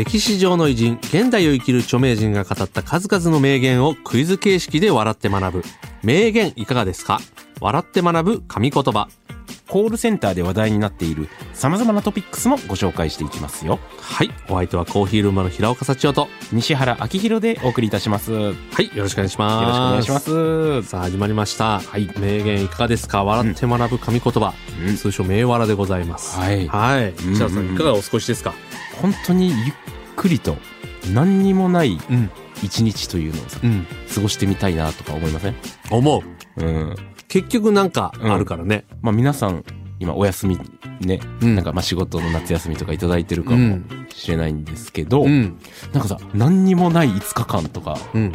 歴史上の偉人現代を生きる著名人が語った数々の名言をクイズ形式で笑って学ぶ。名言いかがですか？笑って学ぶ神言葉。コールセンターで話題になっている様々なトピックスもご紹介していきますよ。はい。お相手はコーヒールームの平岡幸男と。西原明宏でお送りいたします。よはい。よろしくお願いします。ろしくお願いします。さあ始まりました、はい。名言いかがですか？笑って学ぶ神言葉、うん。通称名笑でございます。はい。はい。うん石原さんいかがお過ごしですか？本当にゆっくりと何にもないうん。一日というのをさうん。過ごしてみたいなとか思いません？思う。うん。結局なんかあるからね、まあ皆さん今お休みね、うん。なんかまあ仕事の夏休みとかいただいてるかもうんしれないんですけど、うん。なんかさ、何にもない5日間とかうん。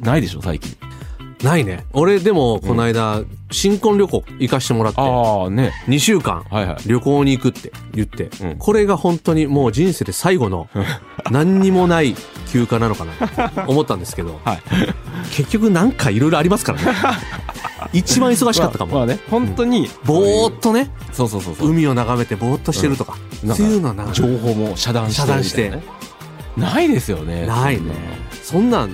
ないでしょ最近。ないね。俺でもこの間、新婚旅行行かしてもらってああね。2週間はいはい。旅行に行くって言って、うん。これが本当にもう人生で最後の 何にもない休暇なのかなと 思ったんですけど、はい。結局なんかいろいろありますからね。一番忙しかったかも、まあまあね、本当に、ぼーっとねそうそうそうそう。海を眺めてぼーっとしてるとか、うん。そういうのはな情報も遮断して。遮断して。みたいなねないですよね。ないね。そんなん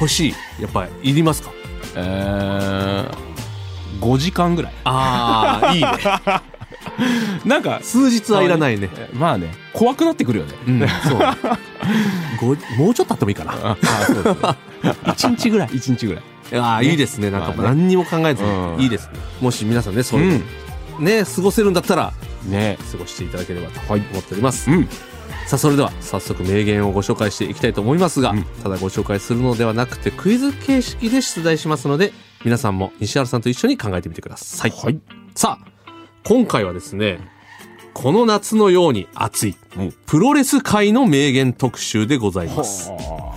欲しい。やっぱりいりますか？えー、5時間ぐらい。ああいいね。なんか数日はいらないね。まあね怖くなってくるよね。うんそう。ごもうちょっとあってもいいかな。ああそうですね1日ぐらい。1日ぐらい。ああいいですね。なんか何にも考えずうん。にいいですね。もし皆さんねそういうのね過ごせるんだったらね。過ごしていただければと思っております。うん。さあそれでは早速名言をご紹介していきたいと思いますが、うん。ただご紹介するのではなくてクイズ形式で出題しますので皆さんも西原さんと一緒に考えてみてください、はい。さあ今回はですねこの夏のように暑いうん。プロレス界の名言特集でございます。は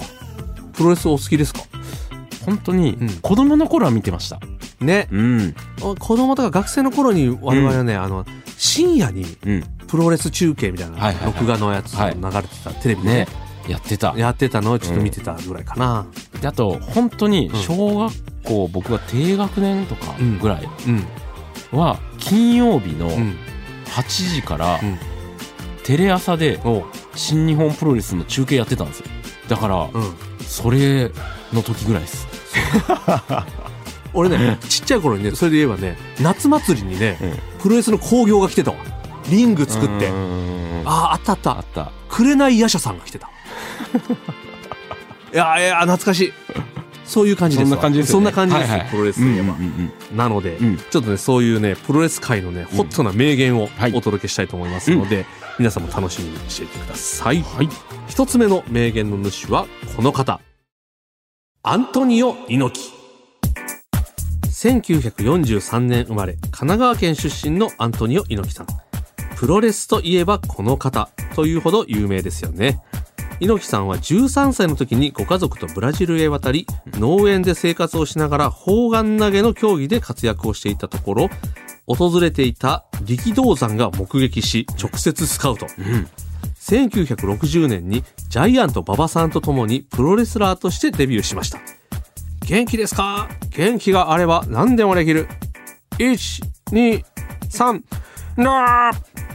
プロレスお好きですか？あ本当にうん。子供の頃は見てました。ね。うん。子供とか学生の頃に我々はね、あの深夜にうん。プロレス中継みたいな、録画のやつはい。流れてた、テレビで。ね。ねやってた。やってたのをちょっと見てたぐらいかな。であと本当にうん。小学校僕が低学年とかぐらいうん。は金曜日のうん。8時からうん。テレ朝で新日本プロレスの中継やってたんですよ。だからうん。それの時ぐらいです。俺ねちっちゃい頃にねそれで言えばね夏祭りにね、うんプロレスの興行が来てたわ。リング作って。あああったあった。あった。紅夜叉さんが来てた。いやいや懐かしいそういう感じですわ。そんな感じですよね。そんな感じです、はいはい。プロレスといえば、うんうんうん。なので、うん。ちょっとねそういうねプロレス界のねホットな名言をはい。お届けしたいと思いますので、皆さんも楽しみにしていてください。はい。一つ目の名言の主はこの方。アントニオ猪木。1943年生まれ神奈川県出身のアントニオ猪木さん。プロレスといえばこの方というほど有名ですよね猪木さんは13歳の時にご家族とブラジルへ渡り農園で生活をしながら砲丸投げの競技で活躍をしていたところ訪れていた力道山が目撃し直接スカウト。うん。1960年にジャイアント馬場さんと共にプロレスラーとしてデビューしました。元気ですか？元気があれば何でもできる。123なー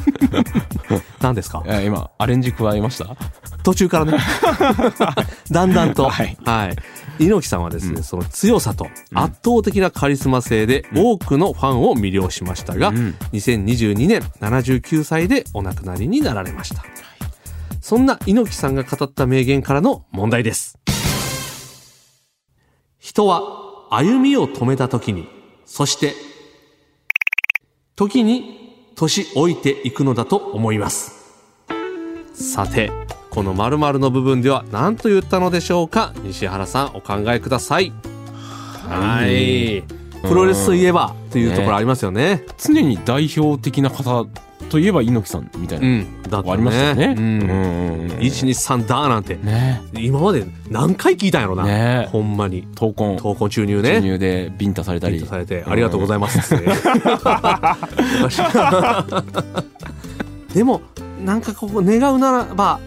何ですか？いや今アレンジ加えました？途中からね。だんだんと、ははい。い猪木さんはですね、うん。その強さと圧倒的なカリスマ性で多くのファンを魅了しましたが、うん。2022年79歳でお亡くなりになられました、そんな猪木さんが語った名言からの問題です。人は歩みを止めた時にそして時に年老いていくのだと思います。さてこの〇〇の部分では何と言ったのでしょうか？西原さんお考えください。はい。プロレスといえばというところありますよね。常に代表的な方といえば猪木さんみたいな、うん。ありましたよね。うん。うんうんうん123だーなんて、ね今まで何回聞いたんやろな。ねほんまに。闘魂闘魂注入注ね。入でビンタされたりされて、ありがとうございますって。でも、なんかここ願うならば、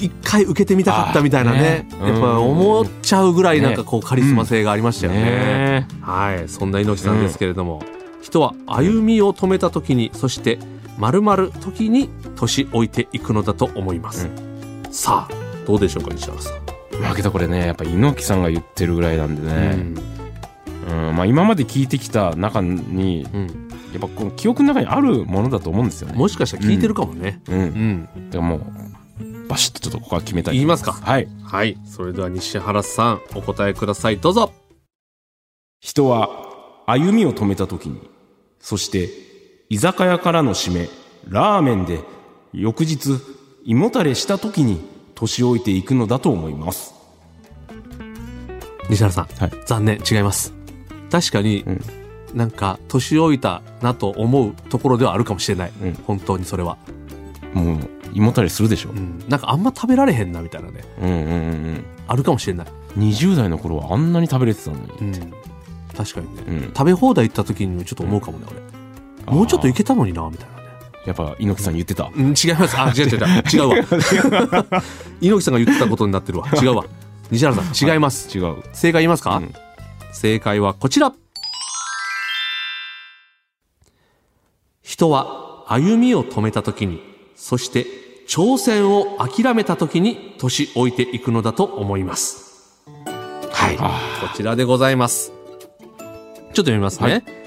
一回受けてみたかったみたいなね。ねやっぱ思っちゃうぐらいなんかこうカリスマ性がありましたよね。ねはい。そんな猪木さんですけれども、人は歩みを止めた時に、そして、丸々時に年老いていくのだと思います。さあ、どうでしょうか、西原さん。まあけどこれねやっぱ猪木さんが言ってるぐらいなんでね、うんまあ、今まで聞いてきた中にうん。うん。やっぱこの記憶の中にあるものだと思うんですよね。もしかしたら聞いてるかもね。うん、うん。だからもうバシッとちょっとここは決めたいと言いますかはいはい。それでは西原さん、お答えください。どうぞ。人は歩みを止めた時にそして居酒屋からの締めラーメンで翌日胃もたれした時に年老いていくのだと思います西原さん、はい残念、違います。確かに、うんなんか、年老いたなと思うところではあるかもしれない。うん本当にそれは。もう胃もたれするでしょうん。なんかあんま食べられへんな、みたいなね。うんうんうんあるかもしれない。うん20代の頃はあんなに食べれてたのにうん。確かにね。うん食べ放題行った時にちょっと思うかもね、俺。もうちょっといけたのにな、みたいなね。やっぱ猪木さん言ってたうん、違います。あ、違う違う違う。違うわ。猪木さんが言ってたことになってるわ。違うわ。西原さん、違います。違う正解言いますか、うん正解はこちら。人は歩みを止めた時に、そして挑戦を諦めた時に年老いていくのだと思います。はい。こちらでございます。ちょっと読みますね。はい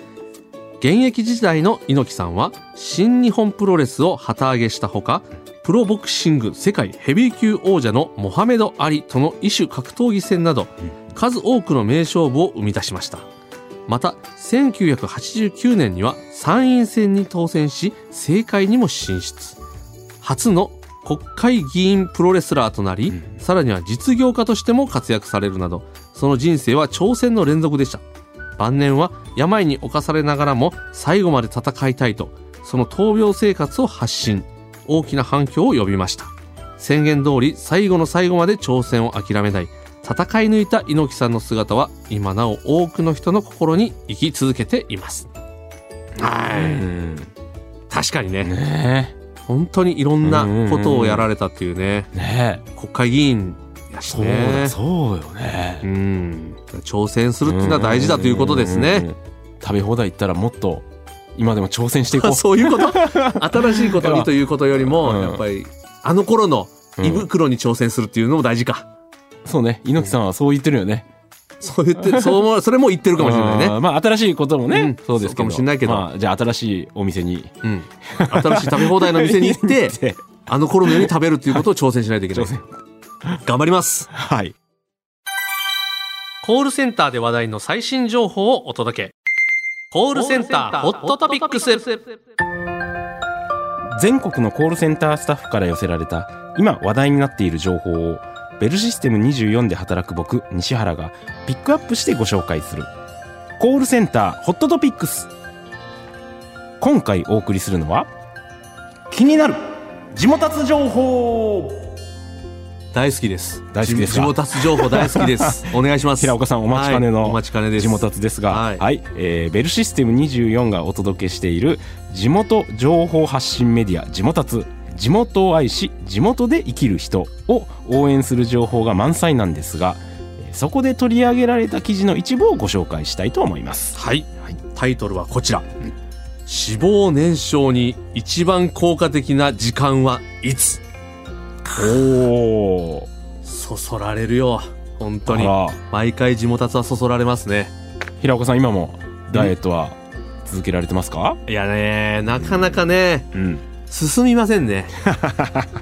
現役時代の猪木さんは新日本プロレスを旗揚げしたほか、プロボクシング世界ヘビー級王者のモハメド・アリとの異種格闘技戦など、数多くの名勝負を生み出しました。また、1989年には参院選に当選し、政界にも進出。初の国会議員プロレスラーとなり、さらには実業家としても活躍されるなど、その人生は挑戦の連続でした。晩年は病に侵されながらも最後まで戦いたいと、その闘病生活を発信。大きな反響を呼びました。宣言通り最後の最後まで挑戦を諦めない。戦い抜いた猪木さんの姿は今なお多くの人の心に生き続けています。はい。うん確かにね、ね本当にいろんなことをやられたっていうね、えね国会議員やしそうね。だ。そうよね。うん。挑戦するっていうのは大事だということですね。うん。うんうん食べ放題行ったらもっと今でも挑戦していこう。そういうこと？新しいことにということよりも、うん。やっぱり、あの頃の胃袋に挑戦するっていうのも大事か。そうね。猪木さんはそう言ってるよね。そう言って、そうも、それも言ってるかもしれないね。うん。まあ新しいこともね、うん。そうですかもしれないけど。まあ、じゃあ新しいお店に。うん。新しい食べ放題の店に行って、て。あの頃のように食べるっていうことを挑戦しないといけない頑張ります。はいコールセンターで話題の最新情報をお届け。コールセンターホットトピックス。全国のコールセンタースタッフから寄せられた今話題になっている情報をベルシステム24で働く僕西原がピックアップしてご紹介するコールセンターホットトピックス今回お送りするのは気になる地元達情報大好きです。大好きですか？地元達情報大好きです。お願いします。平岡さんお待ちかねのはいお待ちかねです。地元達ですが、ははいいえーベルシステム24がお届けしている地元情報発信メディア地元達地元を愛し地元で生きる人を応援する情報が満載なんですがえーそこで取り上げられた記事の一部をご紹介したいと思いますはい。タイトルはこちら。脂肪燃焼に一番効果的な時間はいつ？おおそそられるよ。本当に。あら毎回地元はそそられますね。平岡さん今もダイエットは続けられてますか？いやね、なかなかね、うん進みませんね。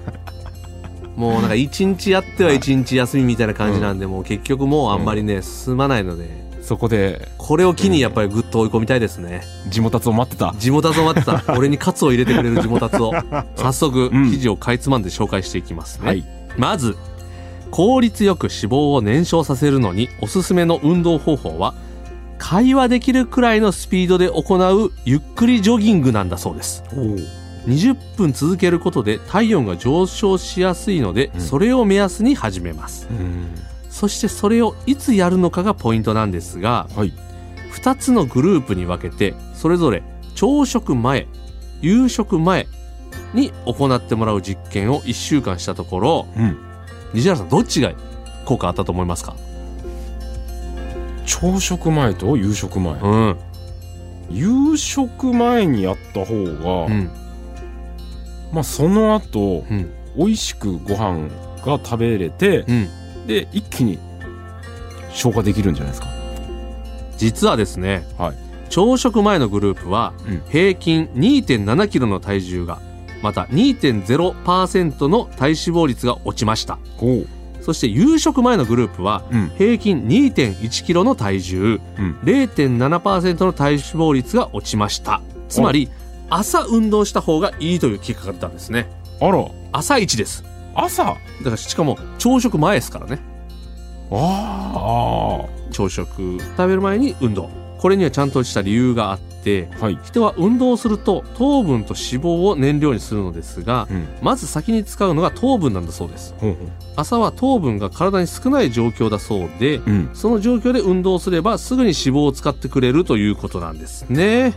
もうなんか一日やっては一日休みみたいな感じなんで、もう結局もうあんまりね、進まないので、そこでこれを機にやっぱりぐっと追い込みたいですね。地元達を待ってた地元を待ってた。俺にカツを入れてくれる地元を。早速、うん記事をかいつまんで紹介していきますね。はいまず、効率よく脂肪を燃焼させるのにおすすめの運動方法は、会話できるくらいのスピードで行うゆっくりジョギングなんだそうです。20分続けることで体温が上昇しやすいので、うんそれを目安に始めますうんそしてそれをいつやるのかがポイントなんですがはい。2つのグループに分けてそれぞれ朝食前夕食前に行ってもらう実験を1週間したところうん。西原さんどっちが効果あったと思いますか？朝食前と夕食前。うん。夕食前にやった方が、うん。まあその後うん。美味しくご飯が食べれてうんで一気に消化できるんじゃないですか。実はですね、はい。朝食前のグループはうん。平均2.7キロの体重がまた2.0%の体脂肪率が落ちました。そして夕食前のグループはうん。平均2.1キロの体重うん。0.7%の体脂肪率が落ちました。つまり朝運動した方がいいという結果が出たんですね。あら。朝一です朝？だからしかも朝食前ですからね。あ朝食。食べる前に運動。これにはちゃんとした理由があってあはい。人は運動をすると糖分と脂肪を燃料にするのですがうん。まず先に使うのが糖分なんだそうです。ほうほ朝は糖分が体に少ない状況だそうでううん。その状況で運動すればすぐに脂肪を使ってくれるということなんですね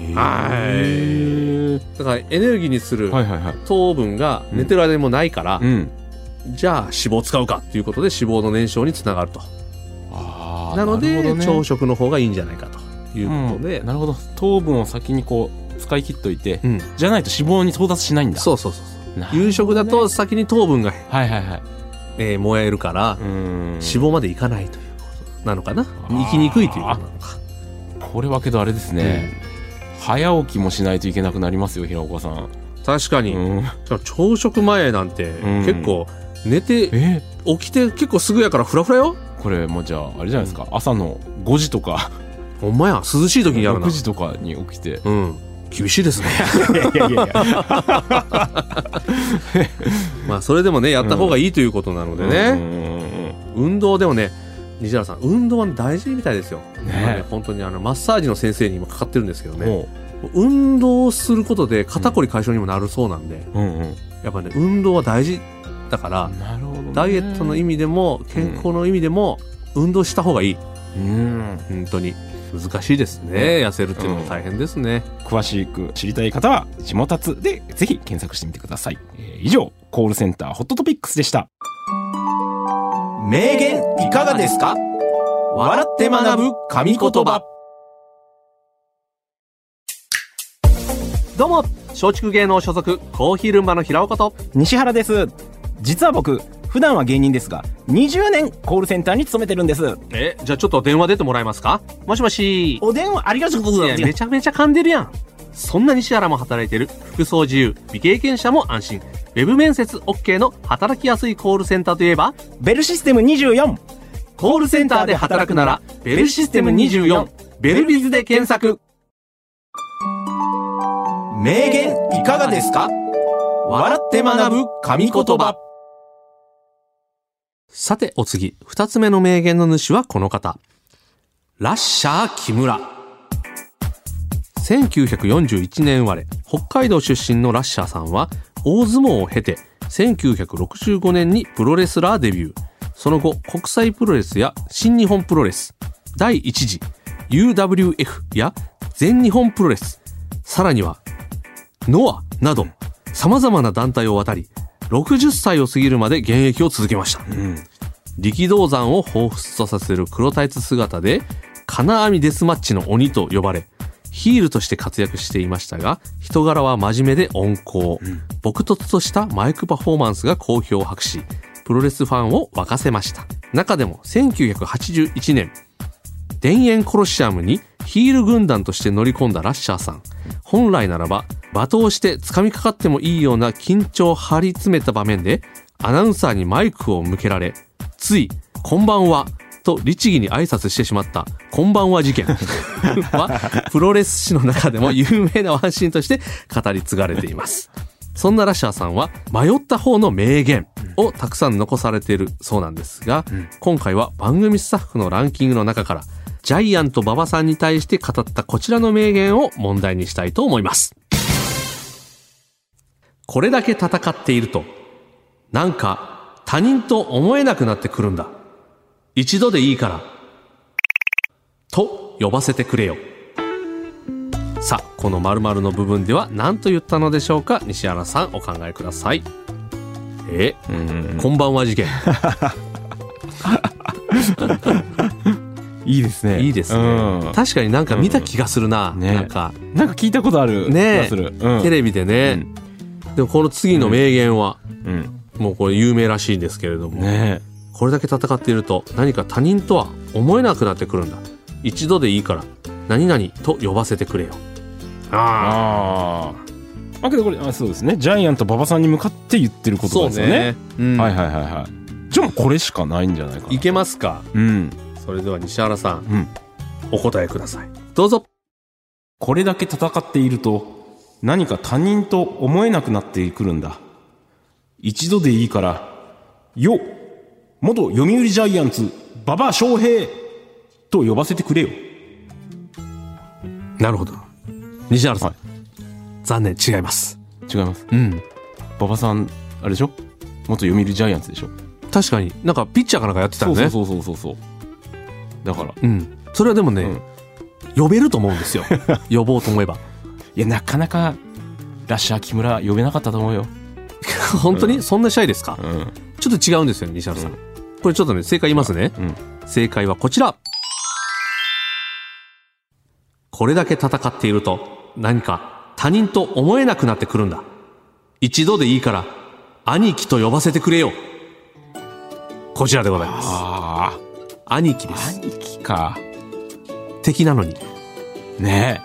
へえだからエネルギーにするはいはいはい。糖分が寝てる間にもないから、うん。じゃあ脂肪を使うかっていうことで脂肪の燃焼につながると。ああなのでね。朝食の方がいいんじゃないかということで。うん、なるほど。糖分を先にこう使い切っといてうん。じゃないと脂肪に到達しないんだ。そうそうそうね。夕食だと先に糖分が、はいはいはい。えー燃えるから、脂肪までいかないということなのかな。ー生きにくいということなのか。これはけどあれですね、早起きもしないといけなくなりますよ平岡さん、確かに、うん、朝食前なんてん。結構寝てえ？起きて結構すぐやからフラフラよ？これもうじゃああれじゃないですか、朝の5時とか。ほんまや涼しい時にやるな。6時とかに起きて。うん。厳しいですね。いやいやいや。い やまあそれでもねやった方がいいということなのでね、ね運動でもね西原さん運動は大事みたいですよ、ね。本当にあのマッサージの先生に今かかってるんですけどね。も運動をすることで肩こり解消にもなるそうなんで、ううんうん。やっぱね運動は大事だから、ね、ダイエットの意味でも健康の意味でも運動した方がいい。うん。本当に。難しいですね。痩せるっていうのも大変ですね、詳しく知りたい方は「下達」でぜひ検索してみてください、えー以上コールセンターホットトピックスでした名言いかがですか？笑って学ぶ神言葉。どうも松竹芸能所属コーヒールンバの平岡と。西原です。実は僕普段は芸人ですが20年コールセンターに勤めてるんです。えじゃあちょっと電話出てもらえますか？もしもし。お電話ありがとうございます。いやめちゃめちゃ噛んでるやんそんな西原も働いてる。服装自由。未経験者も安心。ウェブ面接 OK の働きやすいコールセンターといえば？ベルシステム24コールセンターで働くならベルシステム24ベルビズで検索。名言いかがですか？笑って学ぶ神言葉。さてお次。二つ目の名言の主はこの方。ラッシャー木村1941年生まれ北海道出身のラッシャーさんは大相撲を経て1965年にプロレスラーデビュー。その後国際プロレスや新日本プロレス第一次 UWF や全日本プロレスさらにはノアなど様々な団体を渡り60歳を過ぎるまで現役を続けました。うん。力道山を彷彿とさせる黒タイツ姿で金網デスマッチの鬼と呼ばれヒールとして活躍していましたが人柄は真面目で温厚、朴突としたマイクパフォーマンスが好評を博しプロレスファンを沸かせました。中でも1981年田園コロシアムにヒール軍団として乗り込んだラッシャーさん。本来ならば罵倒して掴みかかってもいいような緊張を張り詰めた場面でアナウンサーにマイクを向けられつい「こんばんは」と律儀に挨拶してしまった「こんばんは事件」はプロレス史の中でも有名なワンシーンとして語り継がれています。そんなラッシャーさんは迷った方の名言をたくさん残されているそうなんですが、今回は番組スタッフのランキングの中からジャイアント馬場さんに対して語ったこちらの名言を問題にしたいと思います。これだけ戦っていると、なんか他人と思えなくなってくるんだ。一度でいいから、と呼ばせてくれよ。さあ、この〇〇の部分では何と言ったのでしょうか？西原さんお考えください。え、こんばんは事件。いいですね。いいですね、うん確かになんか見た気がするな。ねなんか、なんか聞いたことある気ねがする。うんテレビでね。でもこの次の名言は、うん。もうこれ有名らしいんですけれども、ねこれだけ戦っていると何か他人とは思えなくなってくるんだ。一度でいいから、何々と呼ばせてくれよ。あああ。まあけどこれ、あそうですね。ジャイアント馬場さんに向かって言ってるあ、ことですよね。ね。うんはいはいはいはい。じゃあもうこれしかないんじゃないかな。いけますか？うん。それでは西原さん、うん。お答えください。どうぞ。これだけ戦っていると、何か他人と思えなくなってくるんだ。一度でいいから、よ元読売ジャイアンツ、馬場翔平と呼ばせてくれよ。なるほど。西原さん、はい残念、違います。違います。うん。馬場さん、あれでしょ？元読売ジャイアンツでしょ？確かになんかピッチャーかなんかやってたよね。そうそうそうそうそう。だから。うん。それはでもね、うん呼べると思うんですよ。呼ぼうと思えば。いや、なかなか、ラッシャー木村呼べなかったと思うよ。本当に？そんなシャイですか？うん。ちょっと違うんですよね、西原さん。これちょっとね、正解言いますね。うん。正解はこちら。これだけ戦っていると、何か他人と思えなくなってくるんだ。一度でいいから、兄貴と呼ばせてくれよ。こちらでございます。あ兄貴であ、す。兄貴か。敵なのに。ね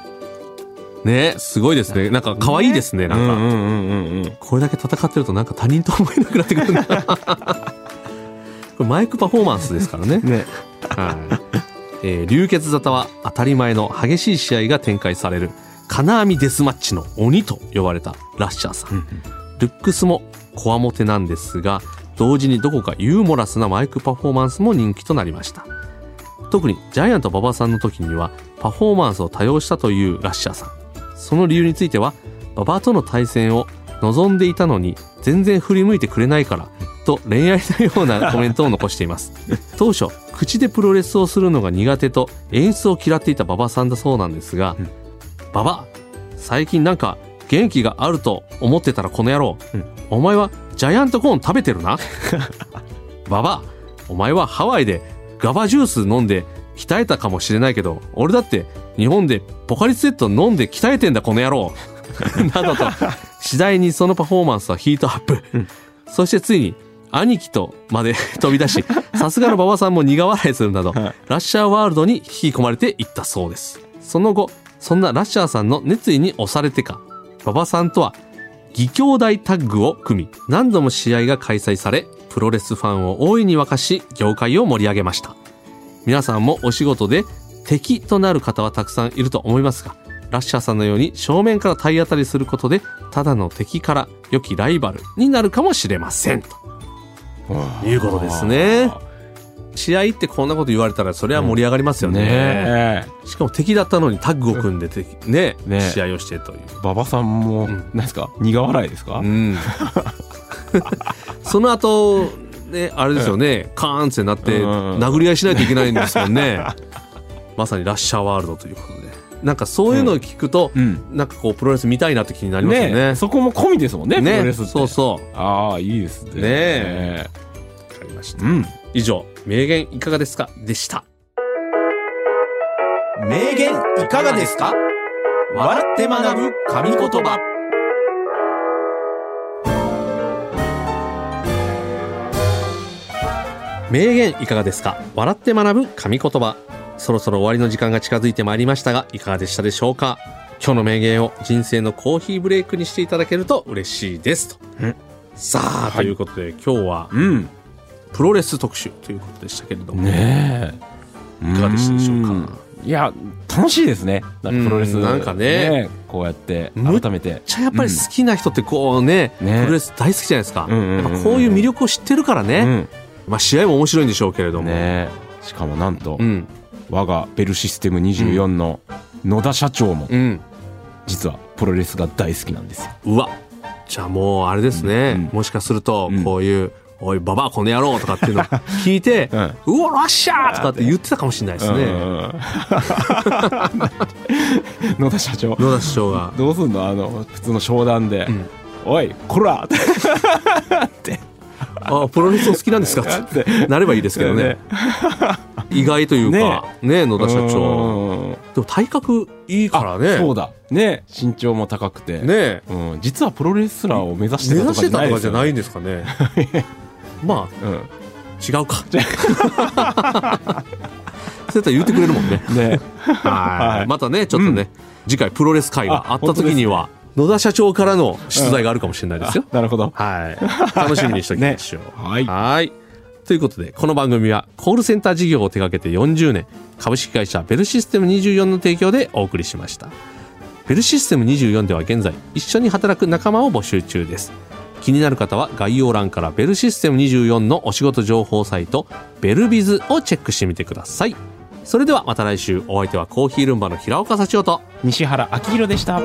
ねすごいですね。なんか可愛いですね、え。なんか。うんうんうんうんうん。これだけ戦ってるとなんか他人と思えなくなってくるんだ。これマイクパフォーマンスですからね。ね。はい。えー流血沙汰は当たり前の激しい試合が展開される金網デスマッチの鬼と呼ばれたラッシャーさん。ルックスもこわもてなんですが、同時にどこかユーモラスなマイクパフォーマンスも人気となりました。特にジャイアント馬場さんの時にはパフォーマンスを多用したというラッシャーさん。その理由については、馬場との対戦を望んでいたのに全然振り向いてくれないから、と恋愛のようなコメントを残しています。当初、口でプロレスをするのが苦手と演出を嫌っていた馬場さんだそうなんですが、馬場、最近なんか元気があると思ってたらこの野郎、うん。お前はジャイアントコーン食べてるな。馬場、お前はハワイでガバジュース飲んで鍛えたかもしれないけど、俺だって日本でポカリスエット飲んで鍛えてんだこの野郎。などと、次第にそのパフォーマンスはヒートアップ。そしてついに、兄貴とまで飛び出し、さすがの馬場さんも苦笑いするなど、はいラッシャーワールドに引き込まれていったそうです。その後、そんなラッシャーさんの熱意に押されてか、馬場さんとは義兄弟タッグを組み、何度も試合が開催され、プロレスファンを大いに沸かし、業界を盛り上げました。皆さんもお仕事で敵となる方はたくさんいると思いますが、ラッシャーさんのように正面から体当たりすることで、ただの敵から良きライバルになるかもしれません。ということですね。試合ってこんなこと言われたらそれは盛り上がりますよね。ねえ。しかも敵だったのにタッグを組んで敵ねね試合をしてという。馬場さんも、ん何ですか？苦笑いですか、うん。その後、ね、あれですよね、カーンってなって、うん殴り合いしないといけないんですもんね。まさにラッシャーワールドということで。なんかそういうのを聞くと、うん。なんかこう、プロレス見たいなって気になりますよね。ねそこも込みですもんね、プロレスって。そうそう。ああ、いいですね。ねえわかりました。うん。以上、名言いかがですか？でした。名言いかがですか？笑って学ぶ神言葉名言いかがですか？笑って学ぶ神言葉。そろそろ終わりの時間が近づいてまいりましたが、いかがでしたでしょうか？今日の名言を人生のコーヒーブレイクにしていただけると嬉しいです。とうんさあ、はいということで今日はうん。プロレス特集ということでしたけれども、ねえ。いかがでしたでしょうか？んいや、楽しいですね。プロレス。うんなんかねこうやって、改めて。めっちゃやっぱり好きな人ってこうね、ねプロレス大好きじゃないですか。うんうんうんうんやっぱこういう魅力を知ってるからね、うん。まあ試合も面白いんでしょうけれども。ねえ。しかもなんとう、ん。我がベルシステム24の野田社長も、うん。実はプロレスが大好きなんですよ。うわ、じゃあもうあれですね、うん。もしかするとうん。こういう「おいババアこの野郎」とかっていうのを 聞いてうん「うわラッシャー!」とかって言ってたかもしれないですね、うん。野田社長。野田市長が。どうすんの？あの普通の商談で。ん「おいこら!」って あプロレスお好きなんですか？やってなればいいですけどね。意外というかね。野田社長。うん。でも体格いいからね。そうだ。ね。身長も高くて、ね。うん、実はプロレスラーを目指して目たとかじゃないじゃないんですかね。まあうん。違うか。そうやったら言ってくれるもんね。ね。はい。はい。またねちょっとね、次回プロレス会があった時には、野田社長からの出題があるかもしれないですよ、なるほど。はい。楽しみにしておきましょう、はい。はい。ということでこの番組はコールセンター事業を手掛けて40年株式会社ベルシステム24の提供でお送りしました。ベルシステム24では現在一緒に働く仲間を募集中です。気になる方は概要欄からベルシステム24のお仕事情報サイトベルビズをチェックしてみてください。それではまた来週。お相手はコーヒールンバの平岡幸男と西原明宏でした